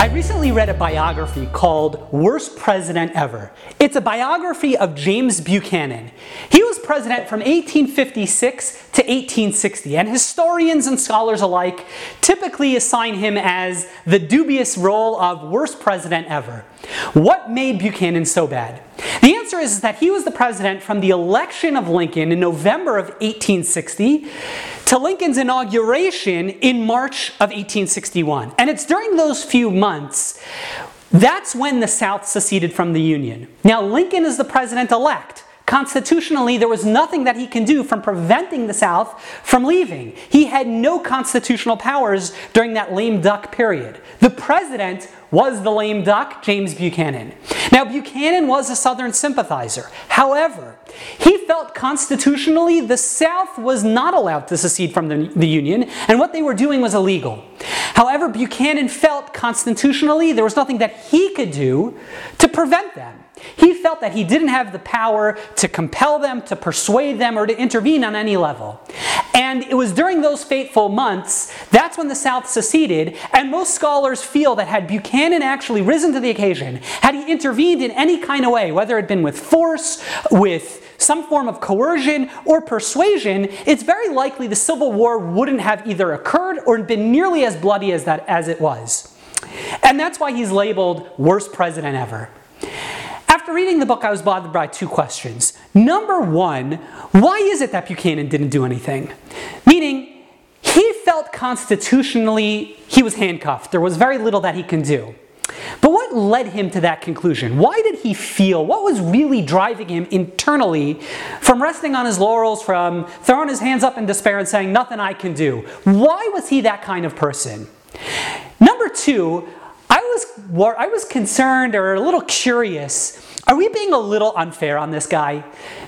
I recently read a biography called Worst President Ever. It's a biography of James Buchanan. He was president from 1856 to 1860, and historians and scholars alike typically assign him as the dubious role of worst president ever. What made Buchanan so bad? The answer is that he was the president from the election of Lincoln in November of 1860 to Lincoln's inauguration in March of 1861. And it's during those few months that's when the South seceded from the Union. Now, Lincoln is the president elect. Constitutionally, there was nothing that he can do from preventing the South from leaving. He had no constitutional powers during that lame duck period. The president was the lame duck, James Buchanan. Now, Buchanan was a Southern sympathizer. However, he felt constitutionally the South was not allowed to secede from the, the Union, and what they were doing was illegal. However, Buchanan felt constitutionally there was nothing that he could do to prevent them. He felt that he didn't have the power to compel them, to persuade them, or to intervene on any level. And it was during those fateful months, that's when the South seceded, and most scholars feel that had Buchanan actually risen to the occasion, had he intervened in any kind of way, whether it had been with force, with some form of coercion or persuasion, it's very likely the Civil War wouldn't have either occurred or been nearly as bloody as that as it was. And that's why he's labeled worst president ever. After reading the book, I was bothered by two questions. Number one, why is it that Buchanan didn't do anything? Meaning, he felt constitutionally he was handcuffed. There was very little that he can do. But what led him to that conclusion? Why did he feel? What was really driving him internally from resting on his laurels, from throwing his hands up in despair and saying, Nothing I can do? Why was he that kind of person? Number two, I was, I was concerned or a little curious are we being a little unfair on this guy?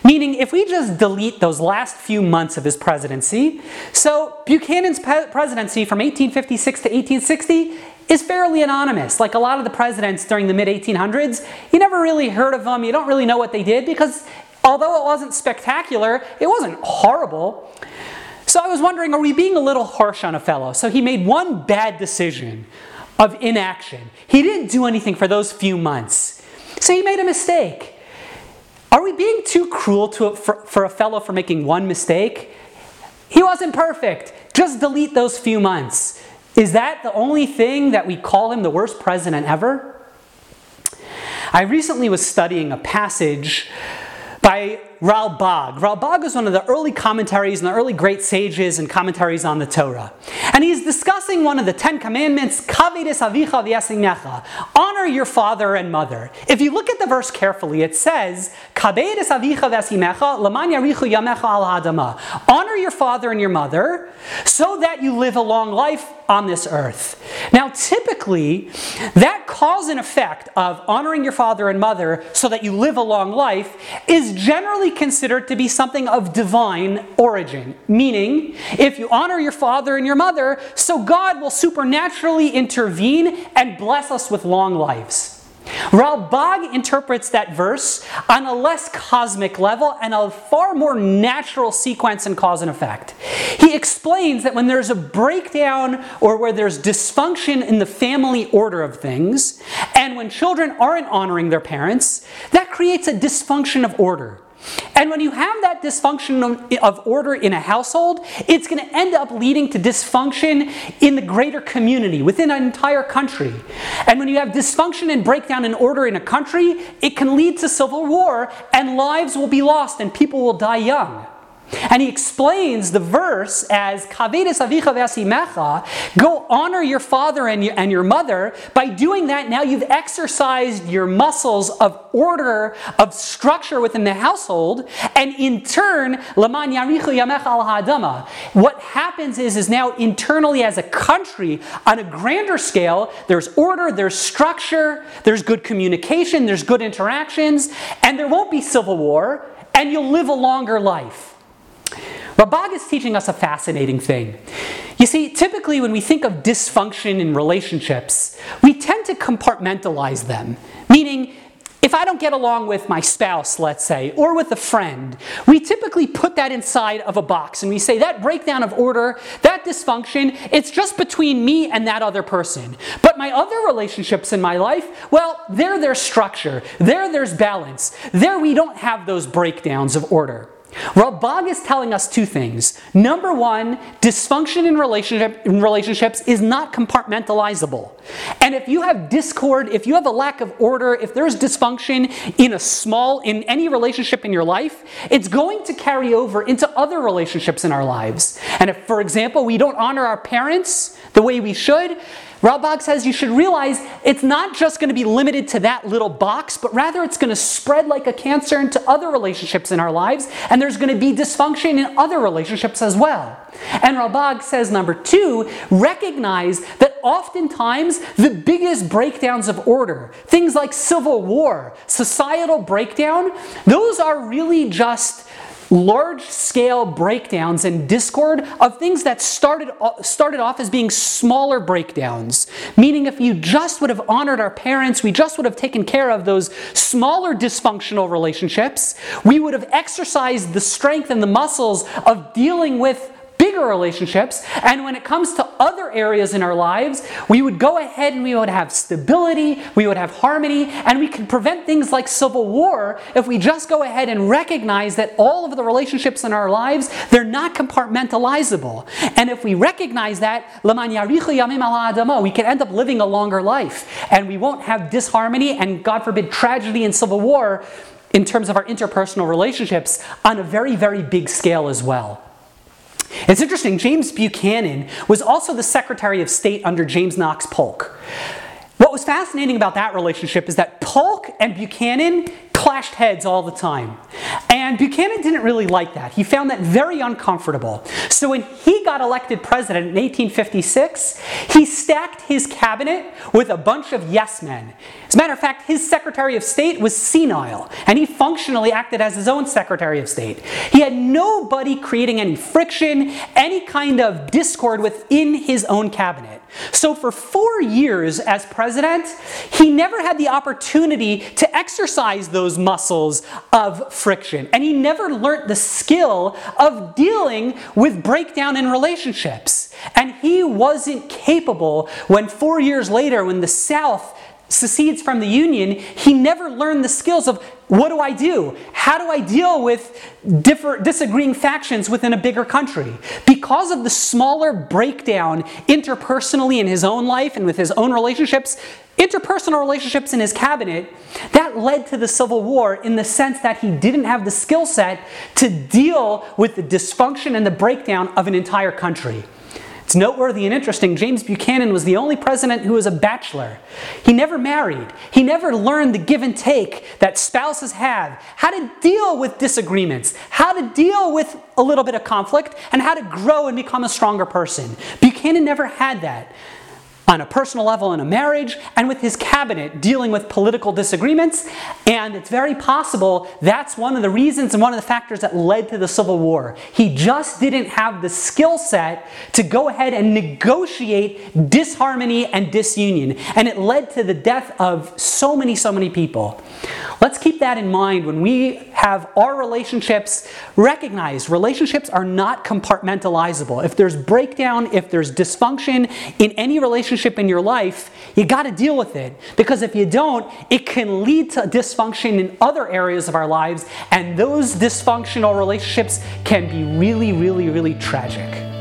Meaning, if we just delete those last few months of his presidency, so Buchanan's presidency from 1856 to 1860 is fairly anonymous. Like a lot of the presidents during the mid 1800s, you never really heard of them, you don't really know what they did because although it wasn't spectacular, it wasn't horrible. So I was wondering, are we being a little harsh on a fellow? So he made one bad decision of inaction. He didn't do anything for those few months. So he made a mistake. Are we being too cruel to a, for, for a fellow for making one mistake? He wasn't perfect. Just delete those few months. Is that the only thing that we call him the worst president ever? I recently was studying a passage by Ralbag. Ralbag is one of the early commentaries and the early great sages and commentaries on the Torah. And he's discussing one of the Ten Commandments, avicha honor your father and mother. If you look at the verse carefully, it says, "Kavides Avicha V'esimecha, L'mani Arichu yamecha Al Hadama, Honor your father and your mother so that you live a long life on this earth. Now, typically, that cause and effect of honoring your father and mother so that you live a long life is generally considered to be something of divine origin. Meaning, if you honor your father and your mother, so God will supernaturally intervene and bless us with long lives. Ralbag interprets that verse on a less cosmic level and a far more natural sequence and cause and effect. He explains that when there's a breakdown or where there's dysfunction in the family order of things, and when children aren't honoring their parents, that creates a dysfunction of order. And when you have that dysfunction of order in a household, it's going to end up leading to dysfunction in the greater community, within an entire country. And when you have dysfunction and breakdown in order in a country, it can lead to civil war, and lives will be lost, and people will die young. And he explains the verse as Kavedes avicha v'asimecha, go honor your father and your, and your mother. By doing that, now you've exercised your muscles of order, of structure within the household, and in turn, laman yarichu yamecha al. What happens is, is now internally as a country, on a grander scale, there's order, there's structure, there's good communication, there's good interactions, and there won't be civil war, and you'll live a longer life. Ralbag is teaching us a fascinating thing. You see, typically when we think of dysfunction in relationships, we tend to compartmentalize them, meaning If I don't get along with my spouse, let's say, or with a friend, we typically put that inside of a box and we say that breakdown of order, that dysfunction, it's just between me and that other person. But my other relationships in my life, well, there there's structure, there there's balance, there we don't have those breakdowns of order. Ralbag is telling us two things. Number one, dysfunction in, relationship, in relationships is not compartmentalizable. And if you have discord, if you have a lack of order, if there's dysfunction in a small, in any relationship in your life, it's going to carry over into other relationships in our lives. And if, for example, we don't honor our parents the way we should, Ralbag says you should realize it's not just going to be limited to that little box, but rather it's going to spread like a cancer into other relationships in our lives, and there's going to be dysfunction in other relationships as well. And Ralbag says, number two, recognize that oftentimes the biggest breakdowns of order, things like civil war, societal breakdown, those are really just large scale breakdowns and discord of things that started, uh, started off as being smaller breakdowns. Meaning, if you just would have honored our parents, we just would have taken care of those smaller dysfunctional relationships, we would have exercised the strength and the muscles of dealing with bigger relationships. And when it comes to other areas in our lives, we would go ahead and we would have stability, we would have harmony, and we could prevent things like civil war if we just go ahead and recognize that all of the relationships in our lives, they're not compartmentalizable. And if we recognize that, we can end up living a longer life. And we won't have disharmony and, God forbid, tragedy and civil war in terms of our interpersonal relationships on a very, very big scale as well. It's interesting, James Buchanan was also the Secretary of State under James Knox Polk. What was fascinating about that relationship is that Polk and Buchanan clashed heads all the time. And Buchanan didn't really like that. He found that very uncomfortable. So when he got elected president in 1856, he stacked his cabinet with a bunch of yes men. As a matter of fact, his Secretary of State was senile, and he functionally acted as his own Secretary of State. He had nobody creating any friction, any kind of discord within his own cabinet. So for four years as president, he never had the opportunity to exercise those muscles of friction. And he never learned the skill of dealing with breakdown in relationships. And he wasn't capable when four years later, when the South secedes from the Union, he never learned the skills of what do I do? How do I deal with different, disagreeing factions within a bigger country? Because of the smaller breakdown interpersonally in his own life and with his own relationships, interpersonal relationships in his cabinet, that led to the Civil War in the sense that he didn't have the skill set to deal with the dysfunction and the breakdown of an entire country. It's noteworthy and interesting. James Buchanan was the only president who was a bachelor. He never married. He never learned the give and take that spouses have, how to deal with disagreements, how to deal with a little bit of conflict, and how to grow and become a stronger person. Buchanan never had that on a personal level in a marriage and with his cabinet dealing with political disagreements. And it's very possible that's one of the reasons and one of the factors that led to the Civil War. He just didn't have the skill set to go ahead and negotiate disharmony and disunion. And it led to the death of so many, so many people. Let's keep that in mind when we have our relationships recognized. Relationships are not compartmentalizable. If there's breakdown, if there's dysfunction in any relationship in your life, you got to deal with it. Because if you don't, it can lead to dysfunction in other areas of our lives, and those dysfunctional relationships can be really, really, really tragic.